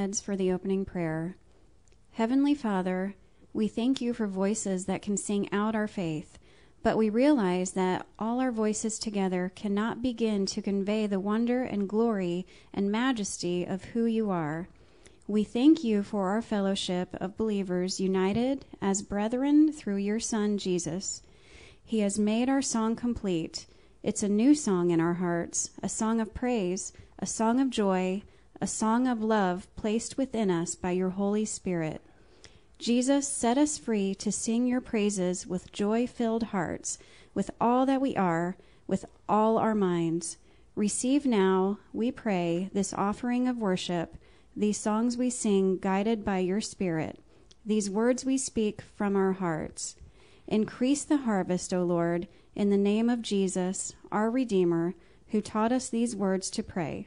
heads for the opening prayer. Heavenly Father, we thank you for voices that can sing out our faith, but we realize that all our voices together cannot begin to convey the wonder and glory and majesty of who you are. We thank you for our fellowship of believers united as brethren through your Son, Jesus. He has made our song complete. It's a new song in our hearts, a song of praise, a song of joy, a song of love placed within us by your Holy Spirit. Jesus, set us free to sing your praises with joy filled hearts, with all that we are, with all our minds. Receive now, we pray, this offering of worship, these songs we sing guided by your Spirit, these words we speak from our hearts. Increase the harvest, O Lord, in the name of Jesus, our Redeemer, who taught us these words to pray.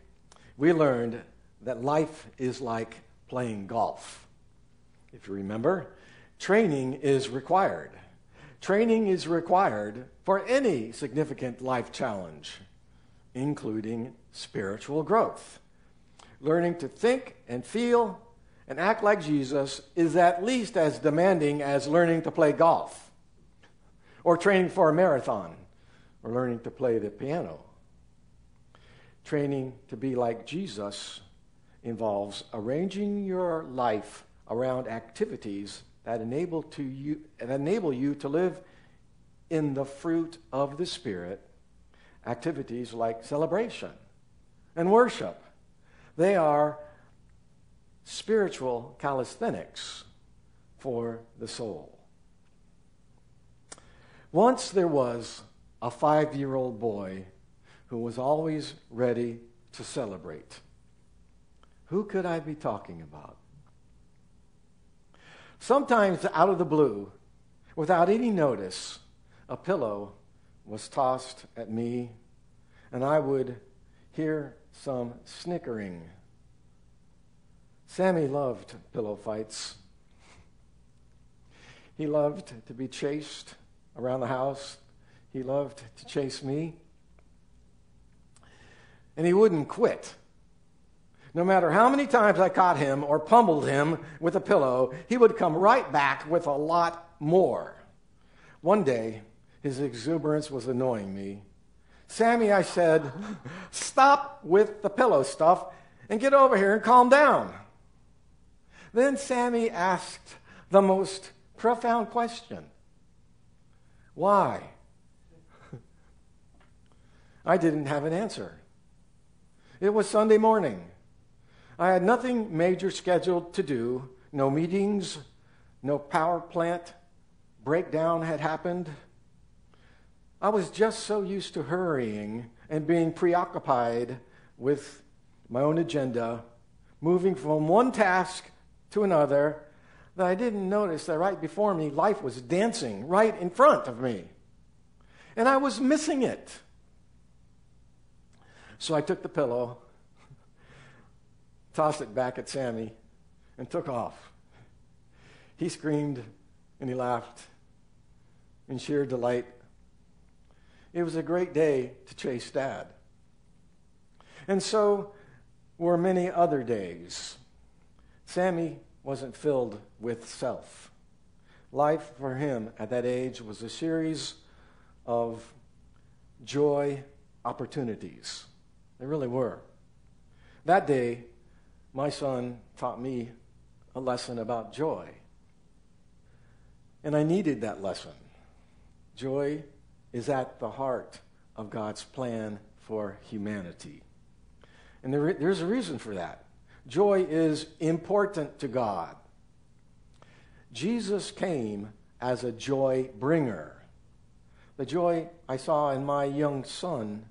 we learned that life is like playing golf. If you remember, training is required. Training is required for any significant life challenge, including spiritual growth. Learning to think and feel and act like Jesus is at least as demanding as learning to play golf, or training for a marathon, or learning to play the piano. Training to be like Jesus involves arranging your life around activities that enable, to you, that enable you to live in the fruit of the Spirit, activities like celebration and worship. They are spiritual calisthenics for the soul. Once there was a five year old boy who was always ready to celebrate. Who could I be talking about? Sometimes, out of the blue, without any notice, a pillow was tossed at me, and I would hear some snickering. Sammy loved pillow fights. He loved to be chased around the house. He loved to chase me. And he wouldn't quit. No matter how many times I caught him or pummeled him with a pillow, he would come right back with a lot more. One day, his exuberance was annoying me. Sammy, I said, stop with the pillow stuff and get over here and calm down. Then Sammy asked the most profound question Why? I didn't have an answer. It was Sunday morning. I had nothing major scheduled to do, no meetings, no power plant breakdown had happened. I was just so used to hurrying and being preoccupied with my own agenda, moving from one task to another, that I didn't notice that right before me, life was dancing right in front of me. And I was missing it. So I took the pillow tossed it back at Sammy, and took off. He screamed and he laughed in sheer delight. It was a great day to chase Dad. And so were many other days. Sammy wasn't filled with self. Life for him at that age was a series of joy opportunities. They really were. That day, my son taught me a lesson about joy. And I needed that lesson. Joy is at the heart of God's plan for humanity. And there, there's a reason for that. Joy is important to God. Jesus came as a joy bringer. The joy I saw in my young son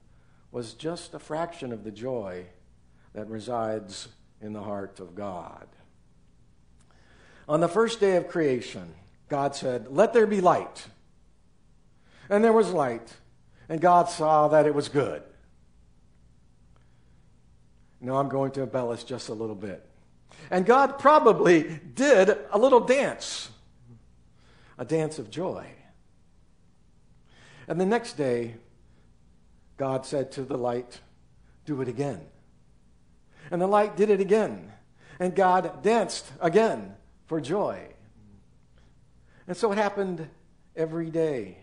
was just a fraction of the joy that resides in the heart of God. On the first day of creation, God said, Let there be light. And there was light, and God saw that it was good. Now I'm going to embellish just a little bit. And God probably did a little dance, a dance of joy. And the next day, God said to the light, Do it again. And the light did it again. And God danced again for joy. And so it happened every day,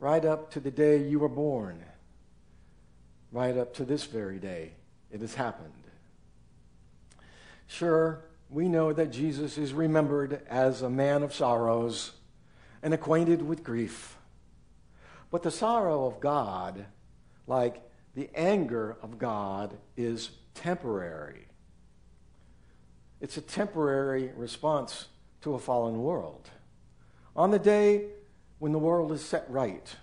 right up to the day you were born, right up to this very day. It has happened. Sure, we know that Jesus is remembered as a man of sorrows and acquainted with grief. But the sorrow of God, like the anger of God, is temporary. It's a temporary response to a fallen world. On the day when the world is set right,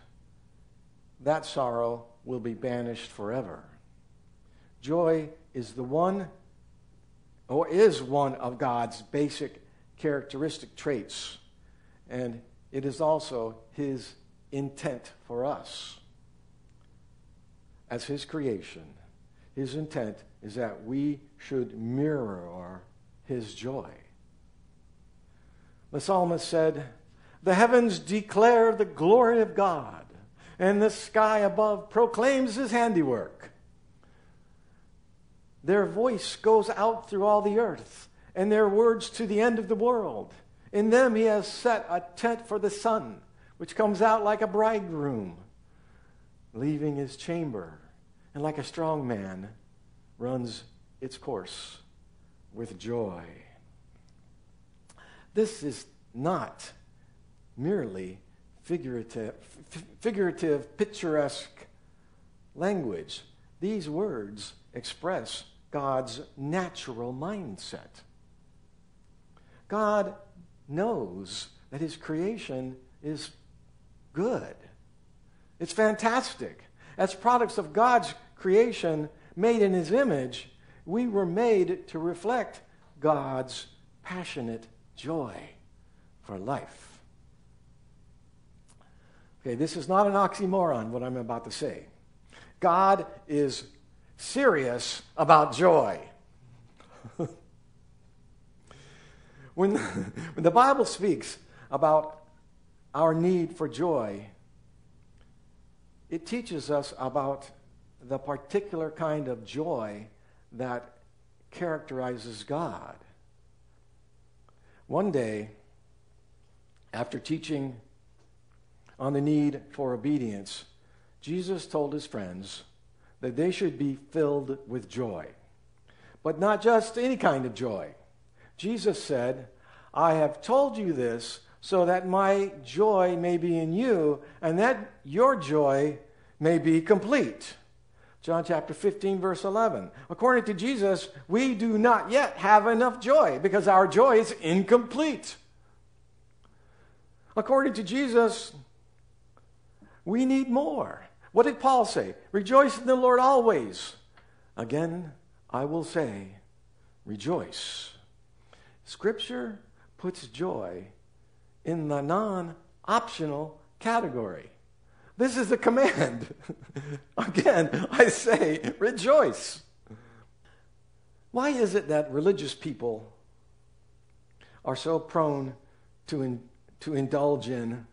that sorrow will be banished forever. Joy is the one, or is one of God's basic characteristic traits, and it is also His intent for us. As His creation, His intent is that we should mirror His joy. The psalmist said, The heavens declare the glory of God, and the sky above proclaims His handiwork. Their voice goes out through all the earth, and their words to the end of the world. In them he has set a tent for the sun, which comes out like a bridegroom, leaving his chamber, and like a strong man runs its course with joy. This is not merely figurative, figurative picturesque language. These words express God's natural mindset. God knows that his creation is good. It's fantastic. As products of God's creation made in his image, we were made to reflect God's passionate joy for life. Okay, this is not an oxymoron, what I'm about to say. God is serious about joy. when, when the Bible speaks about our need for joy, it teaches us about the particular kind of joy that characterizes God. One day, after teaching on the need for obedience, Jesus told his friends, that they should be filled with joy. But not just any kind of joy. Jesus said, I have told you this so that my joy may be in you and that your joy may be complete. John chapter 15, verse 11. According to Jesus, we do not yet have enough joy because our joy is incomplete. According to Jesus, we need more. What did Paul say? Rejoice in the Lord always. Again, I will say, rejoice. Scripture puts joy in the non optional category. This is a command. Again, I say, rejoice. Why is it that religious people are so prone to, in, to indulge in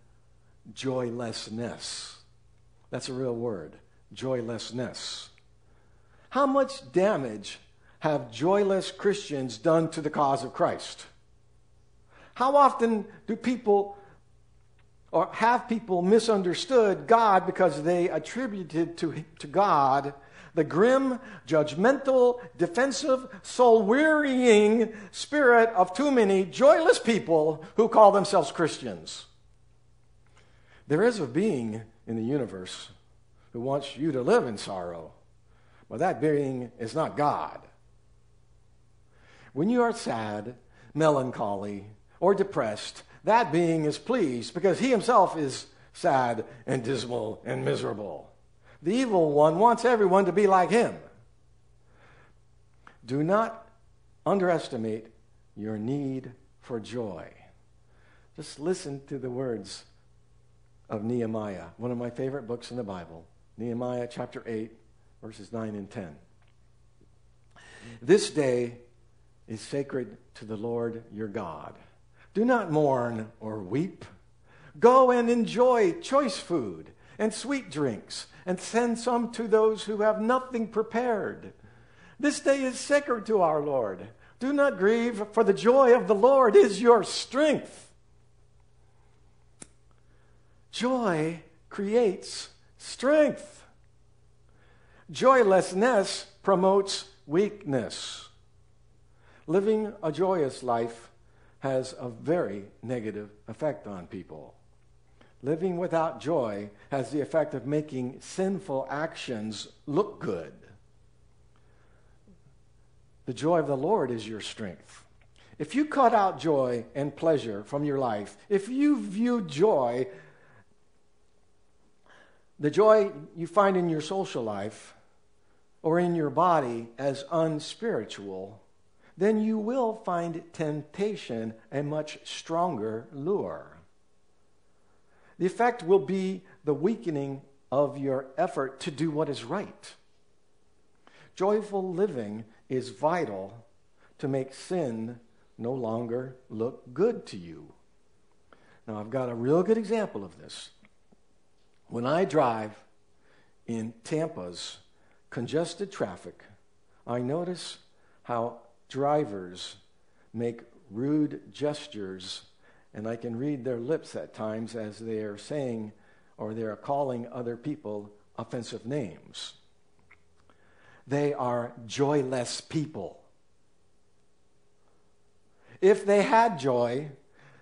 joylessness? That's a real word joylessness. How much damage have joyless Christians done to the cause of Christ? How often do people or have people misunderstood God because they attributed to, to God the grim, judgmental, defensive, soul wearying spirit of too many joyless people who call themselves Christians? There is a being in the universe who wants you to live in sorrow. But that being is not God. When you are sad, melancholy, or depressed, that being is pleased because he himself is sad and dismal and miserable. The evil one wants everyone to be like him. Do not underestimate your need for joy. Just listen to the words of Nehemiah, one of my favorite books in the Bible. Nehemiah chapter 8, verses 9 and 10. This day is sacred to the Lord your God. Do not mourn or weep. Go and enjoy choice food and sweet drinks, and send some to those who have nothing prepared. This day is sacred to our Lord. Do not grieve, for the joy of the Lord is your strength. Joy creates strength. Joylessness promotes weakness. Living a joyous life has a very negative effect on people. Living without joy has the effect of making sinful actions look good. The joy of the Lord is your strength. If you cut out joy and pleasure from your life, if you view joy, the joy you find in your social life or in your body as unspiritual, then you will find temptation a much stronger lure. The effect will be the weakening of your effort to do what is right. Joyful living is vital to make sin no longer look good to you. Now, I've got a real good example of this. When I drive in Tampa's congested traffic, I notice how drivers make rude gestures and I can read their lips at times as they are saying or they are calling other people offensive names. They are joyless people. If they had joy,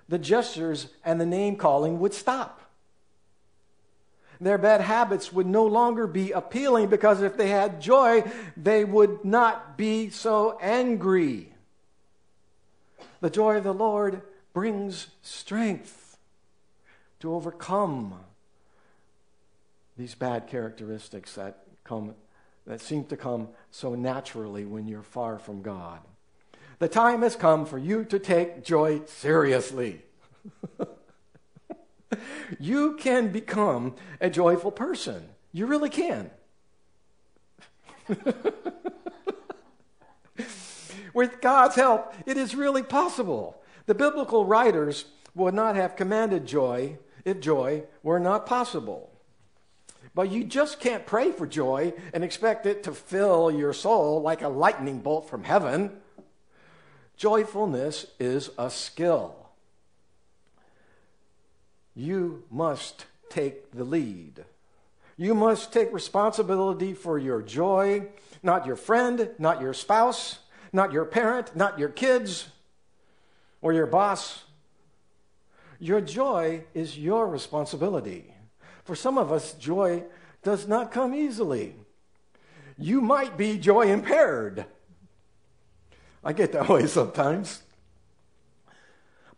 the gestures and the name calling would stop. Their bad habits would no longer be appealing because if they had joy, they would not be so angry. The joy of the Lord brings strength to overcome these bad characteristics that come that seem to come so naturally when you're far from God. The time has come for you to take joy seriously. you can become a joyful person. You really can. With God's help, it is really possible. The biblical writers would not have commanded joy if joy were not possible. But you just can't pray for joy and expect it to fill your soul like a lightning bolt from heaven. Joyfulness is a skill. You must take the lead. You must take responsibility for your joy, not your friend, not your spouse, not your parent, not your kids, or your boss. Your joy is your responsibility. For some of us, joy does not come easily. You might be joy impaired. I get that way sometimes.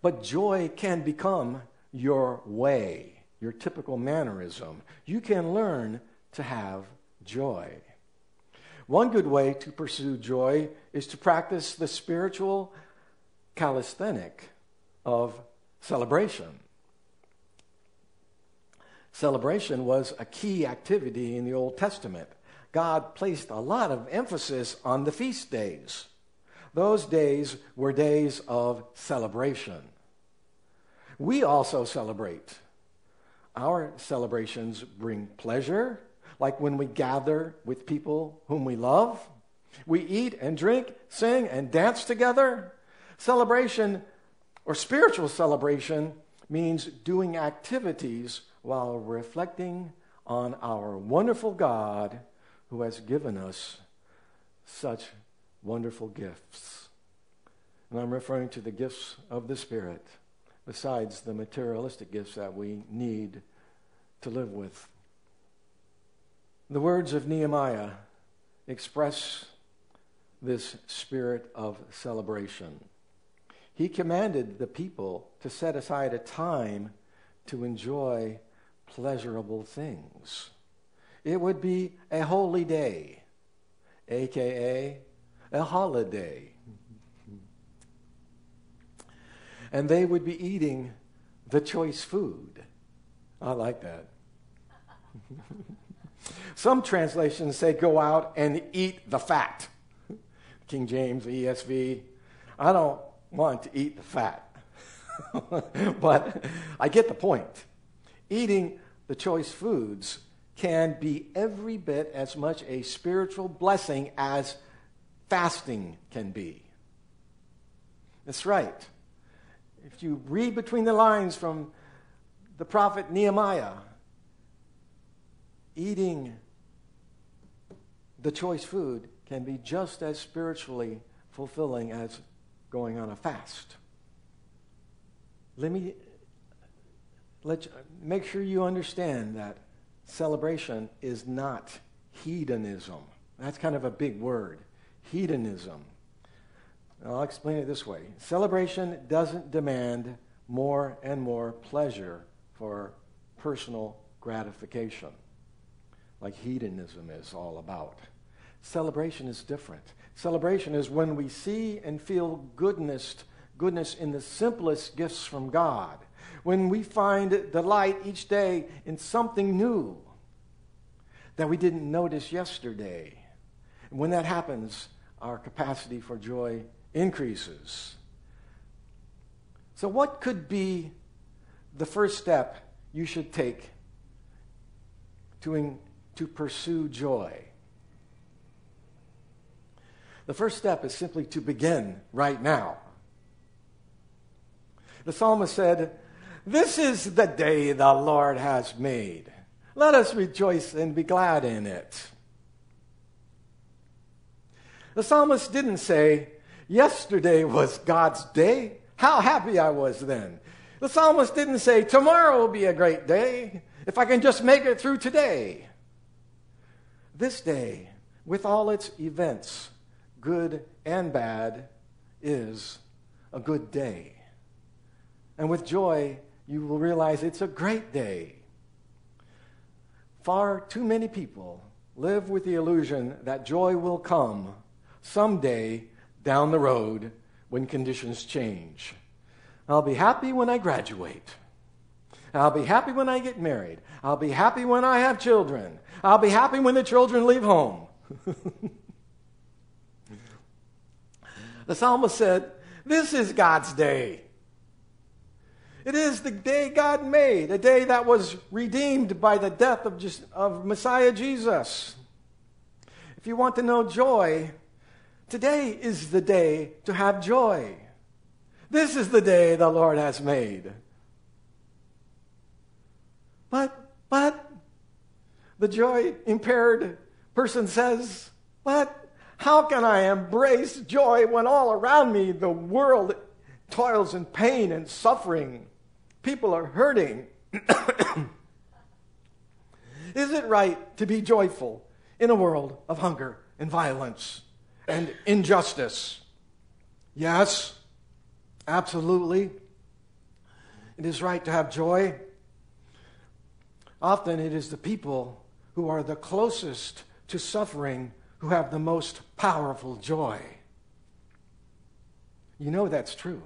But joy can become your way, your typical mannerism. You can learn to have joy. One good way to pursue joy is to practice the spiritual calisthenic of celebration. Celebration was a key activity in the Old Testament. God placed a lot of emphasis on the feast days. Those days were days of celebration. We also celebrate. Our celebrations bring pleasure, like when we gather with people whom we love. We eat and drink, sing and dance together. Celebration or spiritual celebration means doing activities while reflecting on our wonderful God who has given us such wonderful gifts. And I'm referring to the gifts of the Spirit, besides the materialistic gifts that we need to live with. The words of Nehemiah express this spirit of celebration he commanded the people to set aside a time to enjoy pleasurable things. It would be a holy day, aka a holiday. And they would be eating the choice food. I like that. Some translations say go out and eat the fat. King James, ESV. I don't want to eat the fat. but I get the point. Eating the choice foods can be every bit as much a spiritual blessing as fasting can be. That's right. If you read between the lines from the prophet Nehemiah, eating the choice food can be just as spiritually fulfilling as going on a fast. Let me let you, make sure you understand that celebration is not hedonism. That's kind of a big word. Hedonism. I'll explain it this way celebration doesn't demand more and more pleasure for personal gratification, like hedonism is all about. Celebration is different. Celebration is when we see and feel goodness, goodness in the simplest gifts from God. When we find delight each day in something new that we didn't notice yesterday. And when that happens, our capacity for joy increases. So, what could be the first step you should take to, in, to pursue joy? The first step is simply to begin right now. The psalmist said, This is the day the Lord has made. Let us rejoice and be glad in it. The psalmist didn't say, Yesterday was God's day. How happy I was then. The psalmist didn't say, Tomorrow will be a great day if I can just make it through today. This day, with all its events, good and bad, is a good day. And with joy, you will realize it's a great day. Far too many people live with the illusion that joy will come someday down the road when conditions change. I'll be happy when I graduate. I'll be happy when I get married. I'll be happy when I have children. I'll be happy when the children leave home. the psalmist said, This is God's day. It is the day God made, a day that was redeemed by the death of, just, of Messiah Jesus. If you want to know joy, Today is the day to have joy. This is the day the Lord has made. But, but, the joy impaired person says, but how can I embrace joy when all around me the world toils in pain and suffering? People are hurting. Is it right to be joyful in a world of hunger and violence? And injustice. Yes, absolutely. It is right to have joy. Often it is the people who are the closest to suffering who have the most powerful joy. You know that's true.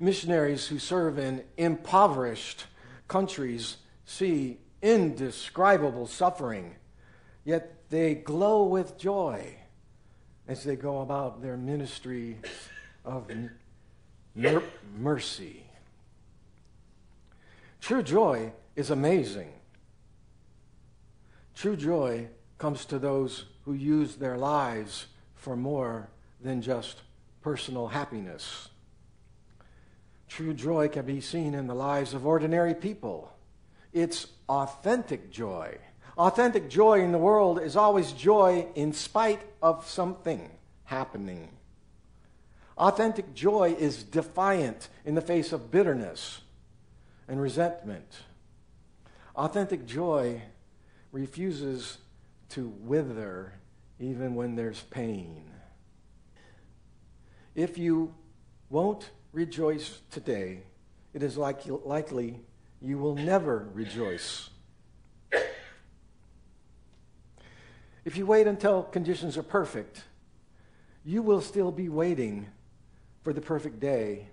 Missionaries who serve in impoverished countries see indescribable suffering, yet they glow with joy as they go about their ministry of mer- mercy. True joy is amazing. True joy comes to those who use their lives for more than just personal happiness. True joy can be seen in the lives of ordinary people. It's authentic joy. Authentic joy in the world is always joy in spite of something happening. Authentic joy is defiant in the face of bitterness and resentment. Authentic joy refuses to wither even when there's pain. If you won't rejoice today, it is like, likely you will never rejoice If you wait until conditions are perfect, you will still be waiting for the perfect day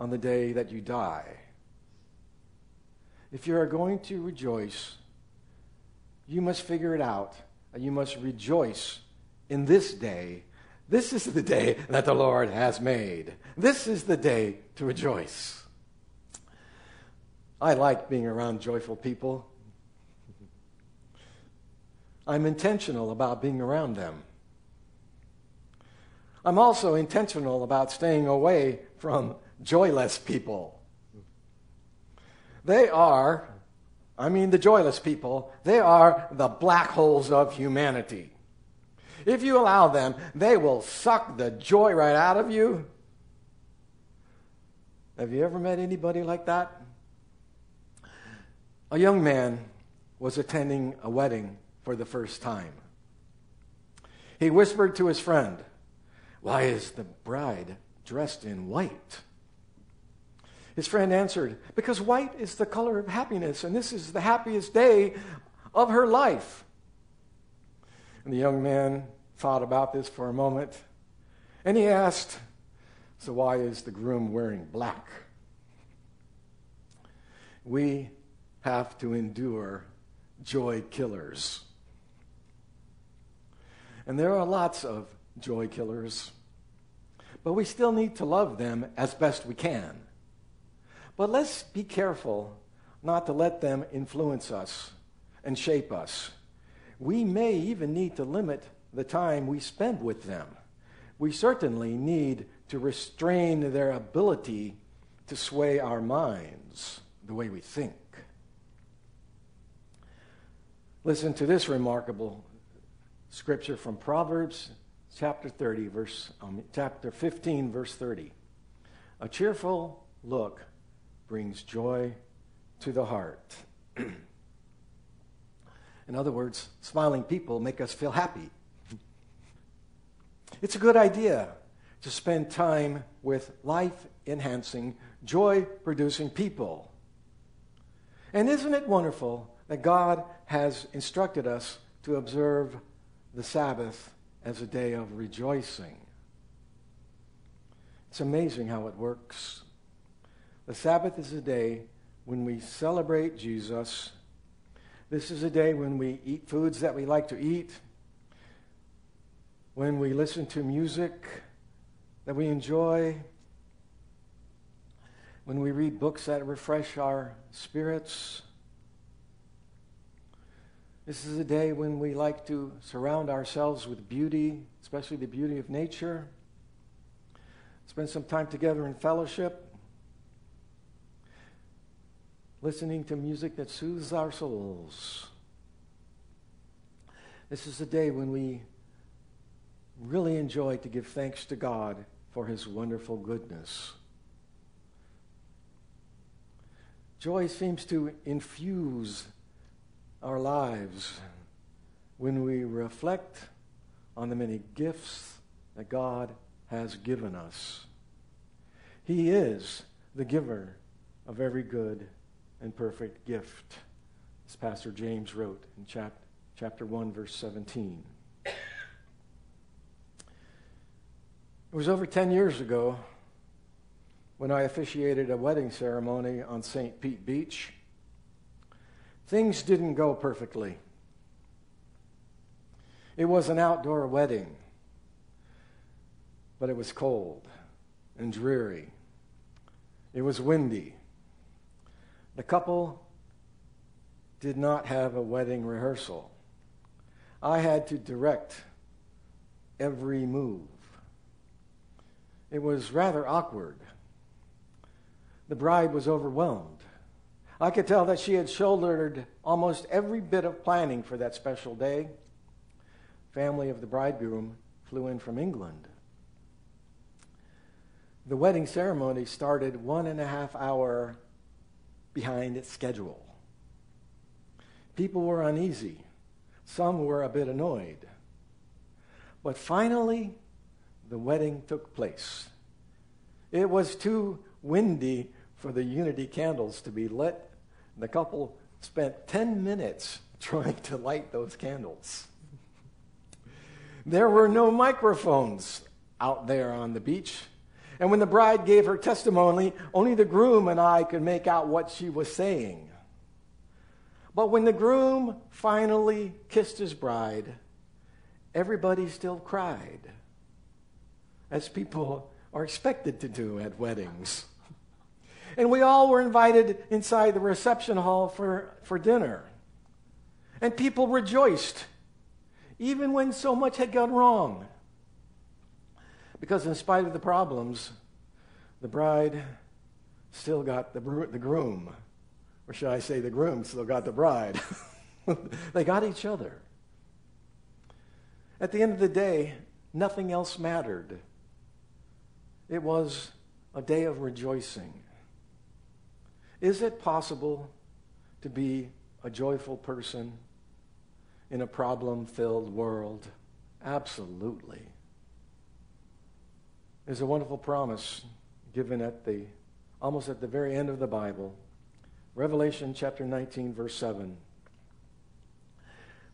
on the day that you die. If you are going to rejoice, you must figure it out and you must rejoice in this day. This is the day that the Lord has made. This is the day to rejoice. I like being around joyful people. I'm intentional about being around them. I'm also intentional about staying away from joyless people. They are, I mean the joyless people, they are the black holes of humanity. If you allow them, they will suck the joy right out of you. Have you ever met anybody like that? A young man was attending a wedding for the first time. He whispered to his friend, Why is the bride dressed in white? His friend answered, Because white is the color of happiness, and this is the happiest day of her life. And the young man thought about this for a moment, and he asked, So why is the groom wearing black? We have to endure joy killers. And there are lots of joy killers, but we still need to love them as best we can. But let's be careful not to let them influence us and shape us. We may even need to limit the time we spend with them. We certainly need to restrain their ability to sway our minds the way we think. Listen to this remarkable scripture from Proverbs chapter 30 verse um, chapter 15 verse 30. A cheerful look brings joy to the heart. In other words, smiling people make us feel happy. It's a good idea to spend time with life enhancing, joy producing people. And isn't it wonderful that God has instructed us to observe the Sabbath as a day of rejoicing. It's amazing how it works. The Sabbath is a day when we celebrate Jesus. This is a day when we eat foods that we like to eat, when we listen to music that we enjoy, when we read books that refresh our spirits. This is a day when we like to surround ourselves with beauty, especially the beauty of nature. Spend some time together in fellowship, listening to music that soothes our souls. This is a day when we really enjoy to give thanks to God for his wonderful goodness. Joy seems to infuse our lives when we reflect on the many gifts that God has given us. He is the giver of every good and perfect gift, as Pastor James wrote in chap- chapter 1, verse 17. It was over 10 years ago when I officiated a wedding ceremony on St. Pete Beach Things didn't go perfectly. It was an outdoor wedding, but it was cold and dreary. It was windy. The couple did not have a wedding rehearsal. I had to direct every move. It was rather awkward. The bride was overwhelmed. I could tell that she had shouldered almost every bit of planning for that special day. Family of the bridegroom flew in from England. The wedding ceremony started one and a half hour behind its schedule. People were uneasy. Some were a bit annoyed. But finally, the wedding took place. It was too windy for the unity candles to be lit the couple spent 10 minutes trying to light those candles. There were no microphones out there on the beach. And when the bride gave her testimony, only the groom and I could make out what she was saying. But when the groom finally kissed his bride, everybody still cried, as people are expected to do at weddings. And we all were invited inside the reception hall for, for dinner. And people rejoiced, even when so much had gone wrong. Because in spite of the problems, the bride still got the, the groom. Or should I say, the groom still got the bride. they got each other. At the end of the day, nothing else mattered. It was a day of rejoicing. Is it possible to be a joyful person in a problem filled world? Absolutely. There's a wonderful promise given at the almost at the very end of the Bible. Revelation chapter 19 verse 7.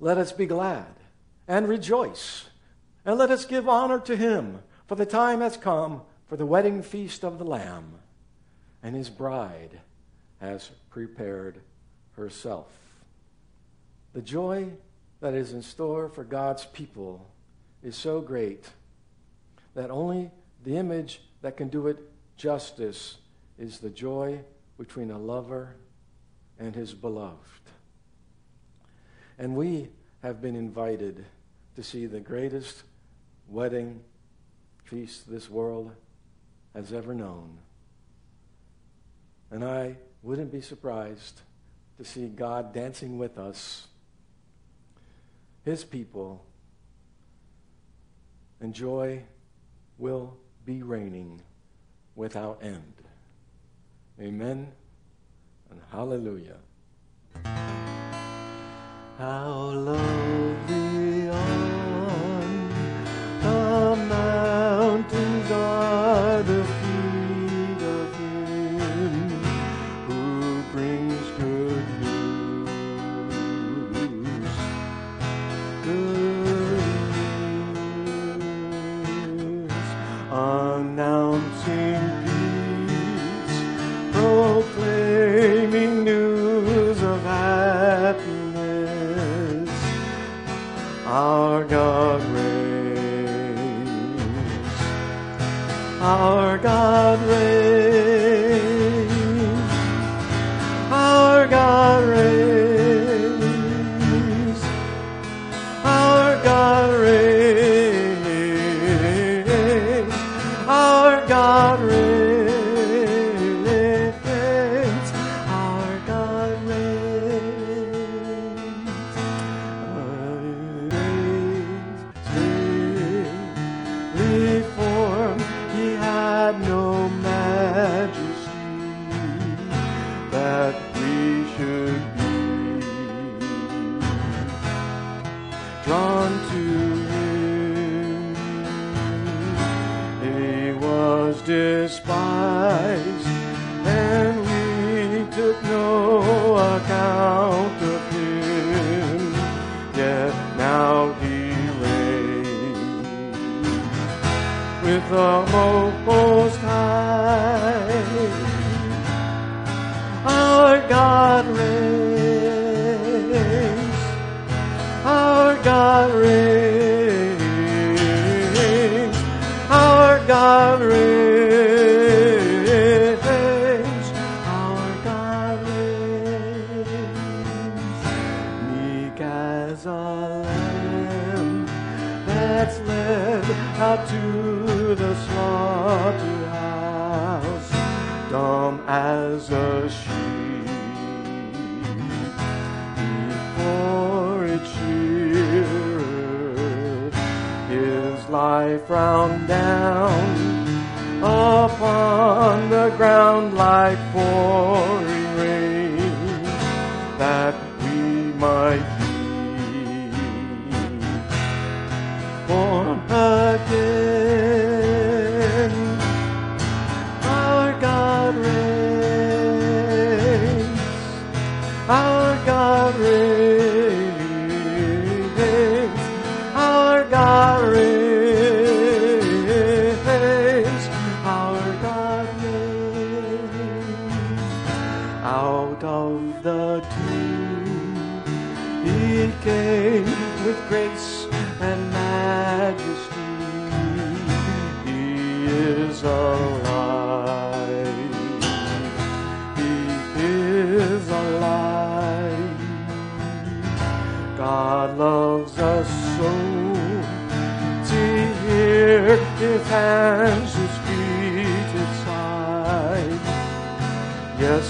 Let us be glad and rejoice and let us give honor to him for the time has come for the wedding feast of the lamb and his bride has prepared herself. The joy that is in store for God's people is so great that only the image that can do it justice is the joy between a lover and his beloved. And we have been invited to see the greatest wedding feast this world has ever known. And I wouldn't be surprised to see God dancing with us, his people, and joy will be reigning without end. Amen and hallelujah. How Of the dew, he came with grace and majesty. He is alive. He is alive. God loves us so to hear his hands, his feet, his side. Yes,